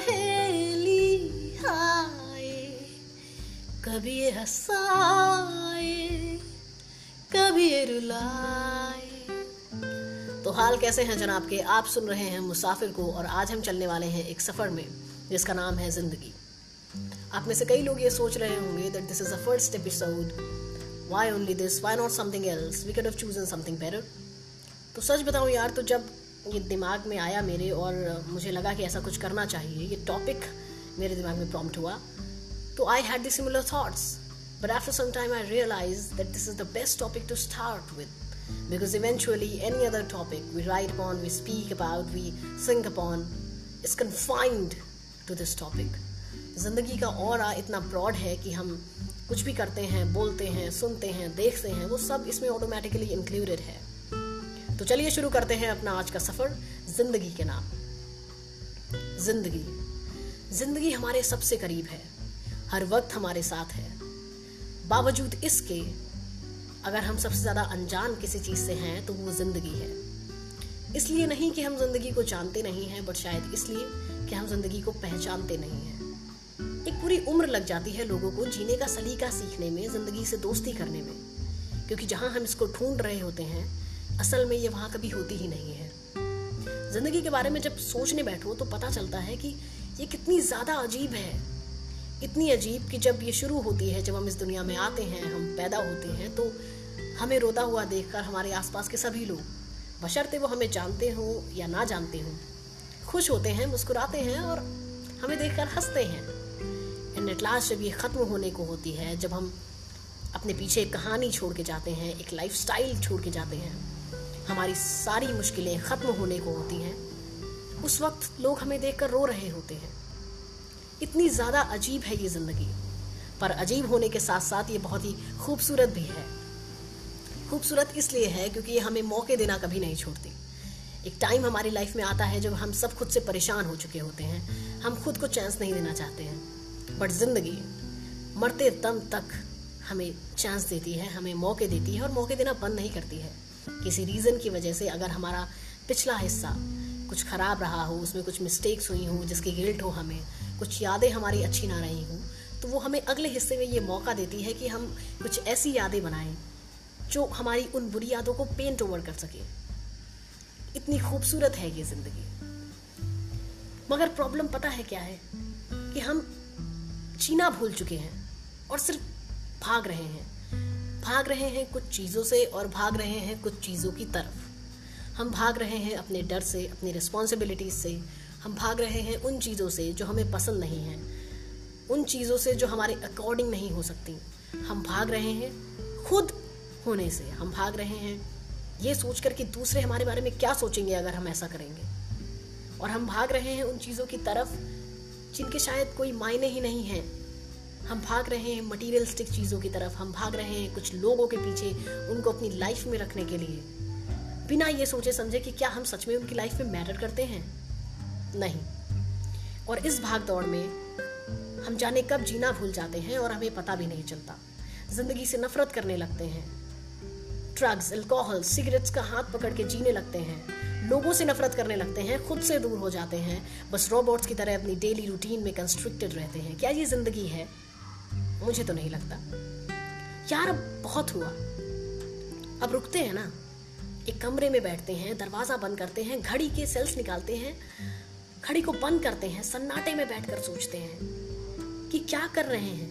पहेली हाय कभी ये हंसाए, कभी ये रुलाए। तो हाल कैसे हैं जनाब के? आप सुन रहे हैं मुसाफिर को और आज हम चलने वाले हैं एक सफ़र में, जिसका नाम है ज़िंदगी। आप में से कई लोग ये सोच रहे होंगे that this is the first episode why only this why not something else we could have chosen something better तो सच बताऊँ यार तो जब ये दिमाग में आया मेरे और मुझे लगा कि ऐसा कुछ करना चाहिए। ये टॉपिक मेरे दिमाग में प्रॉम्प्ट हुआ। तो I had similar thoughts but after some time I realize that this is the best topic to start with because eventually any other topic we write upon, we speak about, we think upon is confined to this topic. ज़िंदगी का और इतना broad है कि हम कुछ भी करते हैं बोलते हैं सुनते हैं देखते हैं वो सब इसमें ऑटोमेटिकली इंक्लूडेड है। तो चलिए शुरू करते हैं अपना आज का सफ़र, ज़िंदगी के नाम। ज़िंदगी। ज़िंदगी हमारे सबसे करीब है, हर वक्त हमारे साथ है। बावजूद इसके, अगर हम सबसे ज़्यादा अनजान किसी चीज़ से हैं तो वो ज़िंदगी है। इसलिए नहीं कि हम ज़िंदगी को जानते नहीं हैं बट शायद इसलिए कि हम ज़िंदगी को पहचानते नहीं हैं। एक पूरी उम्र लग जाती है लोगों को जीने का, सलीका सीखने में, ज़िंदगी से दोस्ती करने में। क्योंकि जहाँ हम इसको ढूंढ रहे होते हैं असल में ये वहाँ कभी होती ही नहीं है। ज़िंदगी के बारे में जब सोचने बैठो तो पता चलता है कि ये कितनी ज़्यादा अजीब है। इतनी अजीब कि जब ये शुरू होती है, जब हम इस दुनिया में आते हैं, हम पैदा होते हैं तो हमें रोता हुआ देखकर हमारे आसपास के सभी लोग, बशर्ते वो हमें जानते हों या ना जानते हों, खुश होते हैं, मुस्कुराते हैं और हमें देखकर हँसते हैं। एंड एट लास्ट जब ये ख़त्म होने को होती है, जब हम अपने पीछे एक कहानी छोड़ के जाते हैं, एक लाइफ स्टाइल छोड़ के जाते हैं हमारी सारी मुश्किलें ख़त्म होने को होती हैं। उस वक्त लोग हमें देखकर रो रहे होते हैं। इतनी ज़्यादा अजीब है ये ज़िंदगी, पर अजीब होने के साथ साथ ये बहुत ही खूबसूरत भी है। खूबसूरत इसलिए है क्योंकि ये हमें मौके देना कभी नहीं छोड़ती। एक टाइम हमारी लाइफ में आता है जब हम सब खुद से परेशान हो चुके होते हैं। हम खुद को चांस नहीं देना चाहते हैं। बट ज़िंदगी मरते दम तक हमें चांस देती है, हमें मौके देती है और मौके देना बंद नहीं करती है। किसी रीज़न की वजह से अगर हमारा पिछला हिस्सा कुछ ख़राब रहा हो, उसमें कुछ मिस्टेक्स हुई हों, जिसकी गिल्ट हो हमें, कुछ यादें हमारी अच्छी ना रही हों तो वो हमें अगले हिस्से में ये मौका देती है कि हम कुछ ऐसी यादें बनाएँ, जो हमारी उन बुरी यादों को पेंट ओवर कर सके। इतनी खूबसूरत है ये ज़िंदगी। मगर प्रॉब्लम पता है क्या है? कि हम जीना भूल चुके हैं और सिर्फ़ भाग रहे हैं। भाग रहे हैं कुछ चीज़ों से और भाग रहे हैं कुछ चीज़ों की तरफ़। हम भाग रहे हैं अपने डर से, अपनी रिस्पॉन्सिबिलिटीज से। हम भाग रहे हैं उन चीज़ों से जो हमें पसंद नहीं है। उन चीज़ों से जो हमारे अकॉर्डिंग नहीं हो सकती। हम भाग रहे हैं खुद होने से। हम भाग रहे हैं। ये सोच कर कि दूसरे हमारे बारे में क्या सोचेंगे अगर हम ऐसा करेंगे? और हम भाग रहे हैं उन चीज़ों की तरफ़ जिनके शायद कोई मायने ही नहीं है। हम भाग रहे हैं मटीरियलिस्टिक चीज़ों की तरफ़, हम भाग रहे हैं कुछ लोगों के पीछे, उनको अपनी लाइफ में रखने के लिए। बिना ये सोचे समझे कि क्या हम सच में उनकी लाइफ में मैटर करते हैं? नहीं। और इस भाग दौड़ में हम जाने कब जीना भूल जाते हैं और हमें पता भी नहीं चलता। ज़िंदगी से नफरत करने लगते हैं। ड्रग्स अल्कोहल सिगरेट्स का हाथ पकड़ के जीने लगते हैं। लोगों से नफरत करने लगते हैं, खुद से दूर हो जाते हैं। बस रोबोट्स की तरह अपनी डेली रूटीन में कंस्ट्रिक्टेड रहते हैं। क्या ये ज़िंदगी है? मुझे तो नहीं लगता। यार, अब बहुत हुआ। अब रुकते हैं ना। एक कमरे में बैठते हैं, दरवाज़ा बंद करते हैं, घड़ी के सेल्स निकालते हैं, घड़ी को बंद करते हैं, सन्नाटे में बैठकर सोचते हैं कि क्या कर रहे हैं,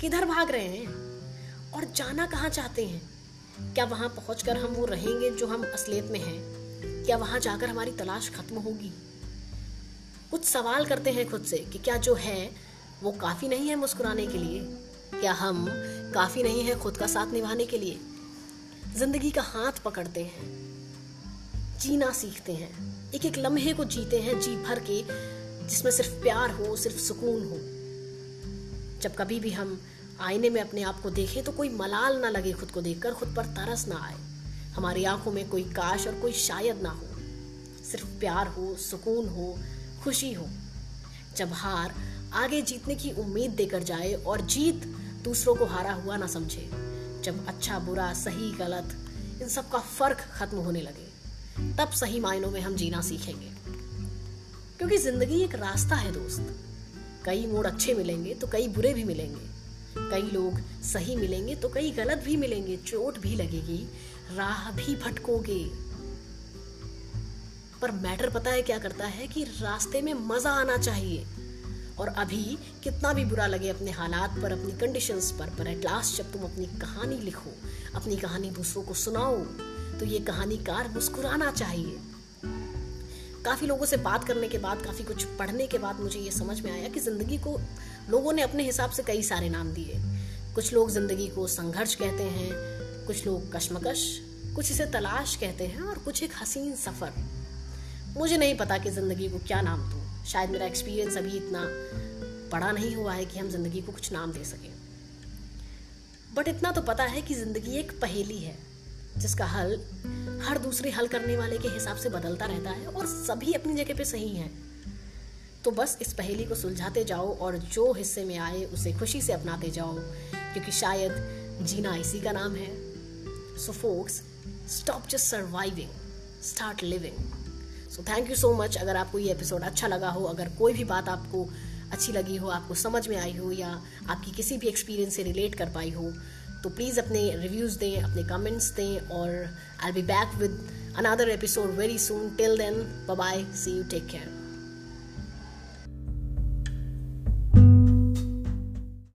किधर भाग रहे हैं और जाना कहाँ चाहते हैं। क्या वहाँ पहुंचकर हम वो रहेंगे जो हम असलियत में हैं? क्या वहाँ जाकर हमारी तलाश खत्म होगी? कुछ सवाल करते हैं खुद से कि क्या जो है वो काफ़ी नहीं है मुस्कुराने के लिए क्या हम काफ़ी नहीं है खुद का साथ निभाने के लिए। ज़िंदगी का हाथ पकड़ते हैं, जीना सीखते हैं एक एक लम्हे को जीते हैं जी भर के, जिसमें सिर्फ़ प्यार हो, सिर्फ़ सुकून हो। जब कभी भी हम आईने में अपने आप को देखें तो कोई मलाल ना लगे खुद को देखकर, खुद पर तरस ना आए। हमारी आँखों में कोई काश और कोई शायद ना हो। सिर्फ़ प्यार हो, सुकून हो, खुशी हो। जब हार आगे जीतने की उम्मीद देकर जाए और जीत दूसरों को हारा हुआ ना समझे। जब अच्छा बुरा, सही, गलत, इन सब का फ़र्क खत्म होने लगे, तब सही मायनों में हम जीना सीखेंगे। क्योंकि ज़िंदगी एक रास्ता है, दोस्त। कई मोड़ अच्छे मिलेंगे तो कई बुरे भी मिलेंगे। कई लोग सही मिलेंगे तो कई गलत भी मिलेंगे, चोट भी लगेगी, राह भी भटकोगे। पर मैटर पता है क्या करता है कि रास्ते में मज़ा आना चाहिए। और अभी कितना भी बुरा लगे अपने हालात पर, अपनी कंडीशंस पर पर एट लास्ट जब तुम अपनी कहानी लिखो, अपनी कहानी दूसरों को सुनाओ तो ये कहानीकार मुस्कुराना चाहिए। काफ़ी लोगों से बात करने के बाद, काफ़ी कुछ पढ़ने के बाद मुझे ये समझ में आया कि ज़िंदगी को लोगों ने अपने हिसाब से कई सारे नाम दिए। कुछ लोग ज़िंदगी को संघर्ष कहते हैं, कुछ लोग कश्मकश, कुछ इसे तलाश कहते हैं और कुछ एक हसीन सफ़र। मुझे नहीं पता कि ज़िंदगी को क्या नाम दूँ। शायद मेरा एक्सपीरियंस अभी इतना बड़ा नहीं हुआ है कि हम ज़िंदगी को कुछ नाम दे सकें। बट इतना तो पता है कि ज़िंदगी एक पहेली है, जिसका हल हर दूसरे हल करने वाले के हिसाब से बदलता रहता है और सभी अपनी जगह पे सही हैं। तो बस इस पहेली को सुलझाते जाओ और जो हिस्से में आए उसे खुशी से अपनाते जाओ, क्योंकि शायद जीना इसी का नाम है। So folks stop just surviving start living so thank you so much अगर आपको ये एपिसोड अच्छा लगा हो, अगर कोई भी बात आपको अच्छी लगी हो, आपको समझ में आई हो या आपकी किसी भी एक्सपीरियंस से रिलेट कर पाई हो तो प्लीज़ अपने रिव्यूज़ दें, अपने कमेंट्स दें और I be back with another episode very soon till then bye see you take care